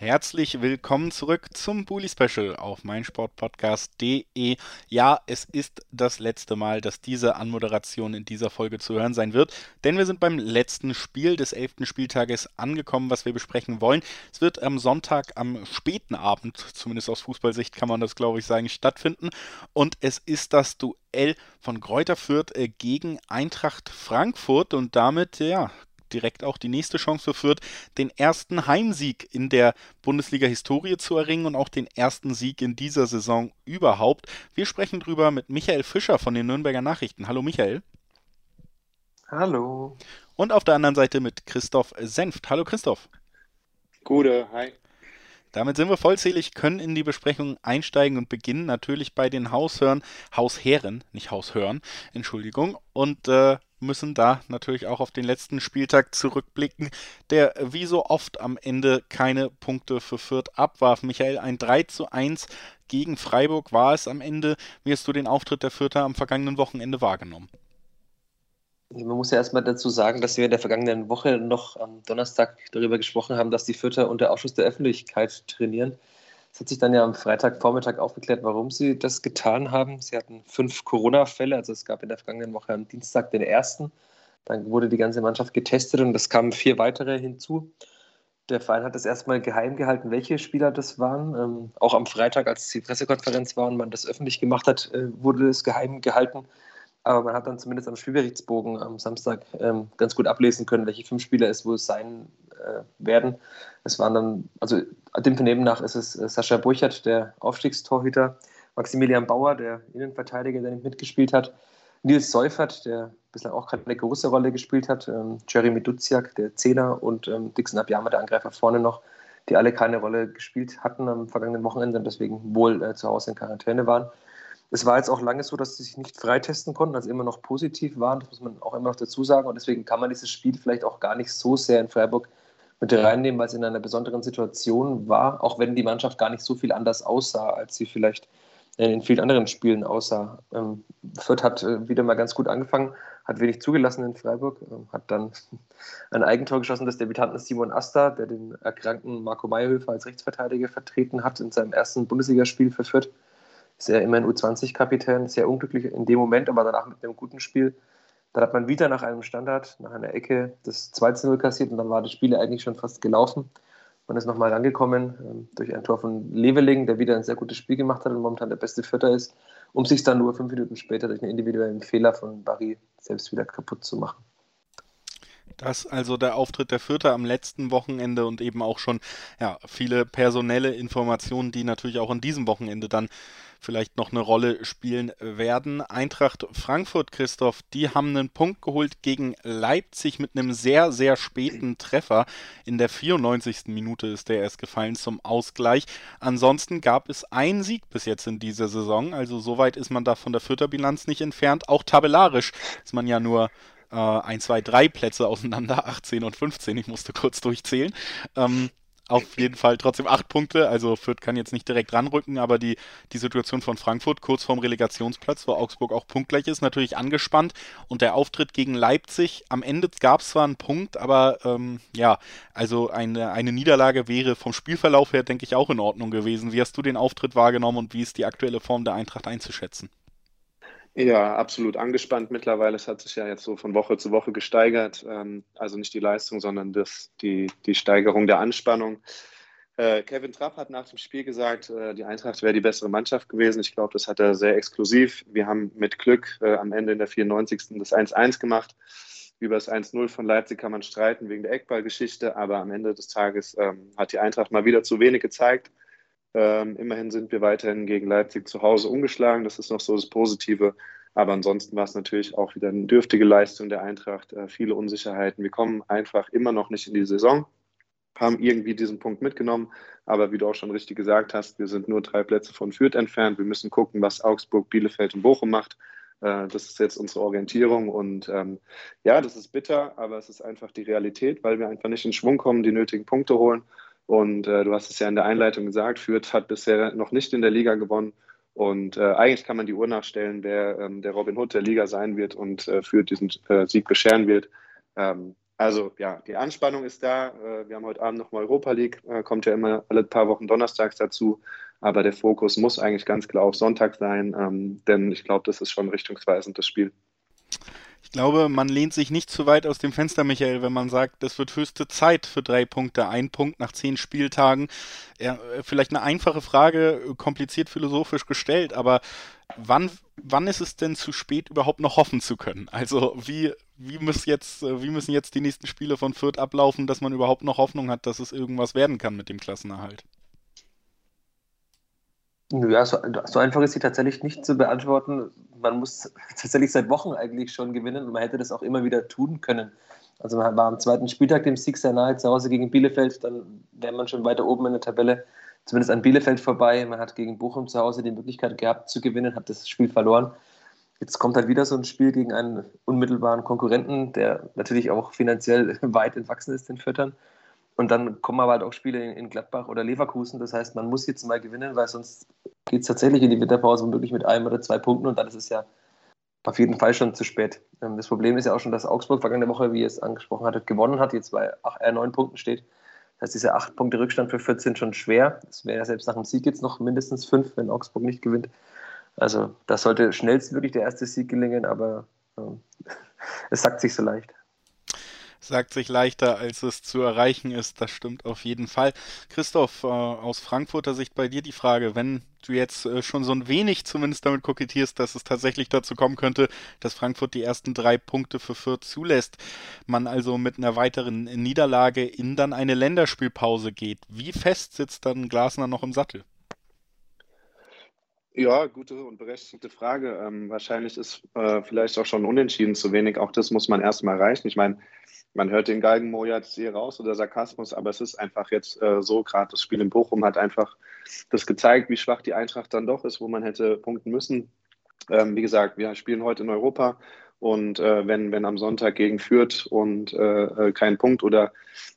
Herzlich willkommen zurück zum Bully Special auf meinsportpodcast.de. Ja, es ist das letzte Mal, dass diese Anmoderation in dieser Folge zu hören sein wird, denn wir sind beim letzten Spiel des elften Spieltages angekommen, was wir besprechen wollen. Es wird am Sonntag am späten Abend, zumindest aus Fußballsicht kann man das glaube ich sagen, stattfinden und es ist das Duell von Kräuter Fürth äh, gegen Eintracht Frankfurt und damit ja direkt auch die nächste Chance für Fürth, den ersten Heimsieg in der Bundesliga-Historie zu erringen und auch den ersten Sieg in dieser Saison überhaupt. Wir sprechen drüber mit Michael Fischer von den Nürnberger Nachrichten. Hallo Michael. Hallo. Und auf der anderen Seite mit Christoph Senft. Hallo Christoph. Gute, hi. Damit sind wir vollzählig, können in die Besprechung einsteigen und beginnen natürlich bei den Haushören, Hausherren, nicht Haushören, Entschuldigung. Und äh, müssen da natürlich auch auf den letzten Spieltag zurückblicken, der wie so oft am Ende keine Punkte für Fürth abwarf. Michael, ein 3 zu 1 gegen Freiburg war es am Ende. Wie hast du den Auftritt der Fürther am vergangenen Wochenende wahrgenommen? Man muss ja erstmal dazu sagen, dass wir in der vergangenen Woche noch am Donnerstag darüber gesprochen haben, dass die Fürther unter Ausschuss der Öffentlichkeit trainieren. Es hat sich dann ja am Freitagvormittag aufgeklärt, warum sie das getan haben. Sie hatten fünf Corona-Fälle, also es gab in der vergangenen Woche am Dienstag den ersten. Dann wurde die ganze Mannschaft getestet und es kamen vier weitere hinzu. Der Verein hat das erstmal geheim gehalten, welche Spieler das waren. Ähm, auch am Freitag, als die Pressekonferenz war und man das öffentlich gemacht hat, äh, wurde es geheim gehalten. Aber man hat dann zumindest am Spielberichtsbogen am Samstag ähm, ganz gut ablesen können, welche fünf Spieler es wohl sein äh, werden. Es waren dann, also dem Vernehmen nach ist es äh, Sascha Burchert, der Aufstiegstorhüter, Maximilian Bauer, der Innenverteidiger, der nicht mitgespielt hat, Nils Seufert, der bislang auch keine große Rolle gespielt hat, ähm, Jeremy Duziak, der Zehner und ähm, Dixon Abiyama, der Angreifer vorne noch, die alle keine Rolle gespielt hatten am vergangenen Wochenende und deswegen wohl äh, zu Hause in Quarantäne waren. Es war jetzt auch lange so, dass sie sich nicht freitesten konnten, also immer noch positiv waren, das muss man auch immer noch dazu sagen. Und deswegen kann man dieses Spiel vielleicht auch gar nicht so sehr in Freiburg mit reinnehmen, weil es in einer besonderen Situation war, auch wenn die Mannschaft gar nicht so viel anders aussah, als sie vielleicht in vielen anderen Spielen aussah. Ähm, Fürth hat äh, wieder mal ganz gut angefangen, hat wenig zugelassen in Freiburg, ähm, hat dann ein Eigentor geschossen des Debütanten Simon Asta, der den erkrankten Marco Meyerhöfer als Rechtsverteidiger vertreten hat in seinem ersten Bundesligaspiel für Fürth. Ist er immerhin U20-Kapitän, sehr unglücklich in dem Moment, aber danach mit einem guten Spiel dann hat man wieder nach einem Standard, nach einer Ecke das 2-0 kassiert und dann war das Spiel eigentlich schon fast gelaufen. Man ist nochmal angekommen ähm, durch ein Tor von Leveling, der wieder ein sehr gutes Spiel gemacht hat und momentan der beste Vierter ist, um sich dann nur fünf Minuten später durch einen individuellen Fehler von Barry selbst wieder kaputt zu machen. Das also der Auftritt der Vierter am letzten Wochenende und eben auch schon ja, viele personelle Informationen, die natürlich auch an diesem Wochenende dann vielleicht noch eine Rolle spielen werden. Eintracht Frankfurt, Christoph, die haben einen Punkt geholt gegen Leipzig mit einem sehr, sehr späten Treffer. In der 94. Minute ist der erst gefallen zum Ausgleich. Ansonsten gab es einen Sieg bis jetzt in dieser Saison. Also soweit ist man da von der Vierter Bilanz nicht entfernt. Auch tabellarisch ist man ja nur äh, 1, 2, 3 Plätze auseinander, 18 und 15. Ich musste kurz durchzählen. Ähm, auf jeden Fall trotzdem acht Punkte. Also Fürth kann jetzt nicht direkt ranrücken, aber die, die Situation von Frankfurt kurz vorm Relegationsplatz, wo Augsburg auch punktgleich ist, natürlich angespannt. Und der Auftritt gegen Leipzig, am Ende gab es zwar einen Punkt, aber ähm, ja, also eine, eine Niederlage wäre vom Spielverlauf her, denke ich, auch in Ordnung gewesen. Wie hast du den Auftritt wahrgenommen und wie ist die aktuelle Form der Eintracht einzuschätzen? Ja, absolut angespannt mittlerweile. Es hat sich ja jetzt so von Woche zu Woche gesteigert. Ähm, also nicht die Leistung, sondern das, die, die Steigerung der Anspannung. Äh, Kevin Trapp hat nach dem Spiel gesagt, äh, die Eintracht wäre die bessere Mannschaft gewesen. Ich glaube, das hat er sehr exklusiv. Wir haben mit Glück äh, am Ende in der 94. das 1-1 gemacht. Über das 1-0 von Leipzig kann man streiten wegen der Eckballgeschichte, aber am Ende des Tages ähm, hat die Eintracht mal wieder zu wenig gezeigt. Ähm, immerhin sind wir weiterhin gegen Leipzig zu Hause ungeschlagen. Das ist noch so das Positive. Aber ansonsten war es natürlich auch wieder eine dürftige Leistung der Eintracht. Äh, viele Unsicherheiten. Wir kommen einfach immer noch nicht in die Saison, haben irgendwie diesen Punkt mitgenommen. Aber wie du auch schon richtig gesagt hast, wir sind nur drei Plätze von Fürth entfernt. Wir müssen gucken, was Augsburg, Bielefeld und Bochum macht. Äh, das ist jetzt unsere Orientierung. Und ähm, ja, das ist bitter, aber es ist einfach die Realität, weil wir einfach nicht in Schwung kommen, die nötigen Punkte holen. Und äh, du hast es ja in der Einleitung gesagt, Fürth hat bisher noch nicht in der Liga gewonnen. Und äh, eigentlich kann man die Uhr nachstellen, wer ähm, der Robin Hood der Liga sein wird und äh, für diesen äh, Sieg bescheren wird. Ähm, also ja, die Anspannung ist da. Äh, wir haben heute Abend noch mal Europa League, äh, kommt ja immer alle paar Wochen donnerstags dazu. Aber der Fokus muss eigentlich ganz klar auf Sonntag sein, ähm, denn ich glaube, das ist schon richtungsweisend, das Spiel. Ich glaube, man lehnt sich nicht zu weit aus dem Fenster, Michael, wenn man sagt, es wird höchste Zeit für drei Punkte, ein Punkt nach zehn Spieltagen. Ja, vielleicht eine einfache Frage, kompliziert philosophisch gestellt, aber wann, wann ist es denn zu spät, überhaupt noch hoffen zu können? Also wie, wie, müssen jetzt, wie müssen jetzt die nächsten Spiele von Fürth ablaufen, dass man überhaupt noch Hoffnung hat, dass es irgendwas werden kann mit dem Klassenerhalt? Ja, so, so, einfach ist sie tatsächlich nicht zu beantworten. Man muss tatsächlich seit Wochen eigentlich schon gewinnen und man hätte das auch immer wieder tun können. Also man war am zweiten Spieltag dem Sieg sehr nahe zu Hause gegen Bielefeld, dann wäre man schon weiter oben in der Tabelle, zumindest an Bielefeld vorbei. Man hat gegen Bochum zu Hause die Möglichkeit gehabt zu gewinnen, hat das Spiel verloren. Jetzt kommt halt wieder so ein Spiel gegen einen unmittelbaren Konkurrenten, der natürlich auch finanziell weit entwachsen ist, den Füttern. Und dann kommen aber halt auch Spiele in Gladbach oder Leverkusen. Das heißt, man muss jetzt mal gewinnen, weil sonst geht es tatsächlich in die Winterpause womöglich mit einem oder zwei Punkten und dann ist es ja auf jeden Fall schon zu spät. Ähm, das Problem ist ja auch schon, dass Augsburg vergangene Woche, wie ihr es angesprochen hattet, gewonnen hat, jetzt bei äh, neun Punkten steht. Das heißt, dieser acht Punkte Rückstand für 14 schon schwer. Es wäre ja selbst nach dem Sieg jetzt noch mindestens fünf, wenn Augsburg nicht gewinnt. Also das sollte schnellstmöglich der erste Sieg gelingen, aber ähm, es sagt sich so leicht sagt sich leichter, als es zu erreichen ist. Das stimmt auf jeden Fall. Christoph, äh, aus Frankfurter Sicht bei dir die Frage, wenn du jetzt äh, schon so ein wenig zumindest damit kokettierst, dass es tatsächlich dazu kommen könnte, dass Frankfurt die ersten drei Punkte für Fürth zulässt, man also mit einer weiteren Niederlage in dann eine Länderspielpause geht. Wie fest sitzt dann Glasner noch im Sattel? Ja, gute und berechtigte Frage. Ähm, wahrscheinlich ist äh, vielleicht auch schon unentschieden zu wenig. Auch das muss man erstmal erreichen. Ich meine, man hört den Galgenmo jetzt hier raus oder Sarkasmus, aber es ist einfach jetzt äh, so, gerade das Spiel in Bochum hat einfach das gezeigt, wie schwach die Eintracht dann doch ist, wo man hätte punkten müssen. Ähm, wie gesagt, wir spielen heute in Europa und äh, wenn, wenn am Sonntag gegen führt und äh, äh, kein Punkt oder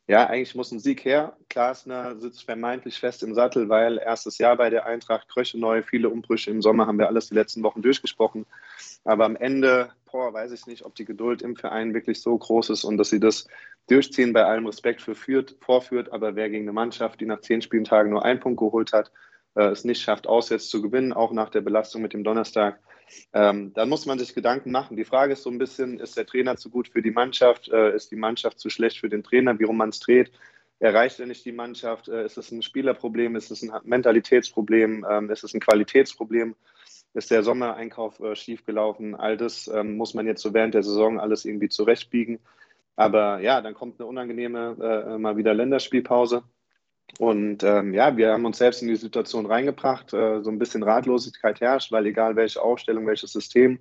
ja, eigentlich muss ein Sieg her. Klasner sitzt vermeintlich fest im Sattel, weil erstes Jahr bei der Eintracht, Kröche neu, viele Umbrüche im Sommer haben wir alles die letzten Wochen durchgesprochen. Aber am Ende boah, weiß ich nicht, ob die Geduld im Verein wirklich so groß ist und dass sie das durchziehen, bei allem Respekt für führt, vorführt. Aber wer gegen eine Mannschaft, die nach zehn Spieltagen nur einen Punkt geholt hat, äh, es nicht schafft, auswärts zu gewinnen, auch nach der Belastung mit dem Donnerstag, ähm, dann muss man sich Gedanken machen. Die Frage ist so ein bisschen, ist der Trainer zu gut für die Mannschaft? Äh, ist die Mannschaft zu schlecht für den Trainer? Wie rum man es dreht? Erreicht er nicht die Mannschaft? Äh, ist es ein Spielerproblem? Ist es ein Mentalitätsproblem? Ähm, ist es ein Qualitätsproblem? Ist der Sommereinkauf äh, schiefgelaufen. All das ähm, muss man jetzt so während der Saison alles irgendwie zurechtbiegen. Aber ja, dann kommt eine unangenehme äh, mal wieder Länderspielpause. Und ähm, ja, wir haben uns selbst in die Situation reingebracht, äh, so ein bisschen Ratlosigkeit herrscht, weil egal welche Aufstellung, welches System,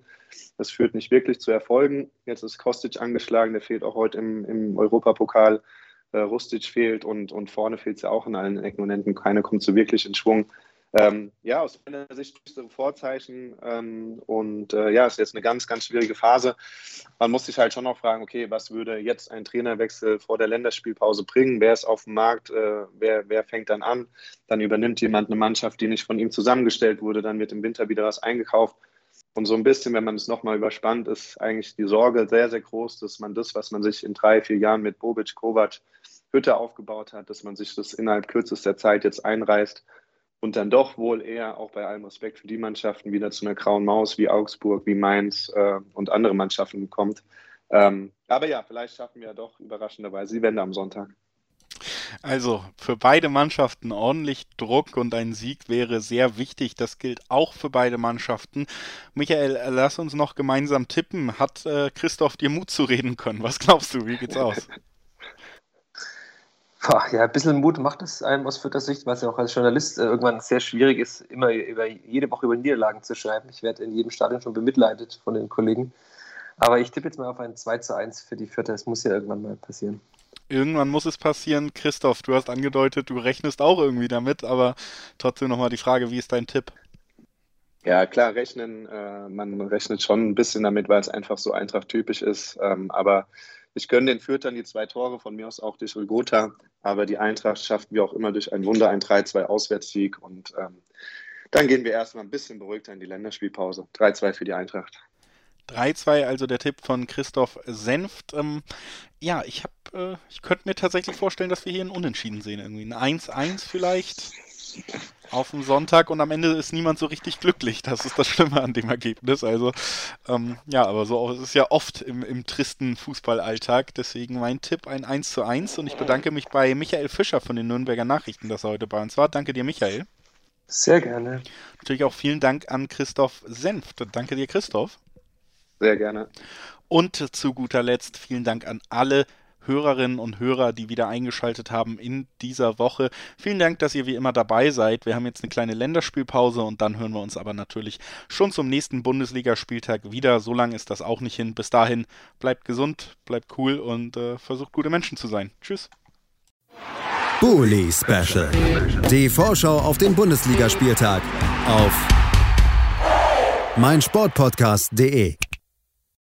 das führt nicht wirklich zu Erfolgen. Jetzt ist Kostic angeschlagen, der fehlt auch heute im, im Europapokal. Äh, Rustic fehlt und, und vorne fehlt es ja auch in allen Ecken und Enden. Keiner kommt so wirklich in Schwung. Ähm, ja, aus meiner Sicht düstere Vorzeichen ähm, und äh, ja, es ist jetzt eine ganz, ganz schwierige Phase. Man muss sich halt schon noch fragen, okay, was würde jetzt ein Trainerwechsel vor der Länderspielpause bringen? Wer ist auf dem Markt? Äh, wer, wer fängt dann an? Dann übernimmt jemand eine Mannschaft, die nicht von ihm zusammengestellt wurde. Dann wird im Winter wieder was eingekauft. Und so ein bisschen, wenn man es nochmal überspannt, ist eigentlich die Sorge sehr, sehr groß, dass man das, was man sich in drei, vier Jahren mit Bobic, Kovac, Hütte aufgebaut hat, dass man sich das innerhalb kürzester Zeit jetzt einreißt und dann doch wohl eher auch bei allem Respekt für die Mannschaften wieder zu einer grauen Maus wie Augsburg, wie Mainz äh, und andere Mannschaften kommt. Ähm, aber ja, vielleicht schaffen wir ja doch überraschenderweise die Wende am Sonntag. Also für beide Mannschaften ordentlich Druck und ein Sieg wäre sehr wichtig. Das gilt auch für beide Mannschaften. Michael, lass uns noch gemeinsam tippen. Hat äh, Christoph dir Mut zu reden können? Was glaubst du? Wie geht's aus? Ja, ein bisschen Mut macht es einem aus vierter Sicht, weil es ja auch als Journalist äh, irgendwann sehr schwierig ist, immer über jede Woche über Niederlagen zu schreiben. Ich werde in jedem Stadion schon bemitleidet von den Kollegen. Aber ich tippe jetzt mal auf ein 2 zu 1 für die Vierte. Es muss ja irgendwann mal passieren. Irgendwann muss es passieren. Christoph, du hast angedeutet, du rechnest auch irgendwie damit, aber trotzdem nochmal die Frage, wie ist dein Tipp? Ja, klar, rechnen. Äh, man rechnet schon ein bisschen damit, weil es einfach so Eintracht-typisch ist. Ähm, aber ich gönne den Fürtern die zwei Tore, von mir aus auch durch Ulgota, aber die Eintracht schafft wie auch immer durch ein Wunder ein 3-2 Auswärtssieg und ähm, Dann gehen wir erstmal ein bisschen beruhigter in die Länderspielpause. 3-2 für die Eintracht. 3-2, also der Tipp von Christoph Senft. Ähm, ja, ich äh, ich könnte mir tatsächlich vorstellen, dass wir hier ein Unentschieden sehen. Irgendwie ein 1-1 vielleicht auf dem Sonntag und am Ende ist niemand so richtig glücklich. Das ist das Schlimme an dem Ergebnis. Also, ähm, ja, aber so ist es ja oft im, im tristen Fußballalltag. Deswegen mein Tipp ein 1 zu 1 und ich bedanke mich bei Michael Fischer von den Nürnberger Nachrichten, dass er heute bei uns war. Danke dir, Michael. Sehr gerne. Natürlich auch vielen Dank an Christoph Senft. Danke dir, Christoph. Sehr gerne. Und zu guter Letzt vielen Dank an alle Hörerinnen und Hörer, die wieder eingeschaltet haben in dieser Woche. Vielen Dank, dass ihr wie immer dabei seid. Wir haben jetzt eine kleine Länderspielpause und dann hören wir uns aber natürlich schon zum nächsten Bundesligaspieltag wieder. So lange ist das auch nicht hin. Bis dahin bleibt gesund, bleibt cool und äh, versucht gute Menschen zu sein. Tschüss. Bully Special. Die Vorschau auf den Bundesligaspieltag auf meinsportpodcast.de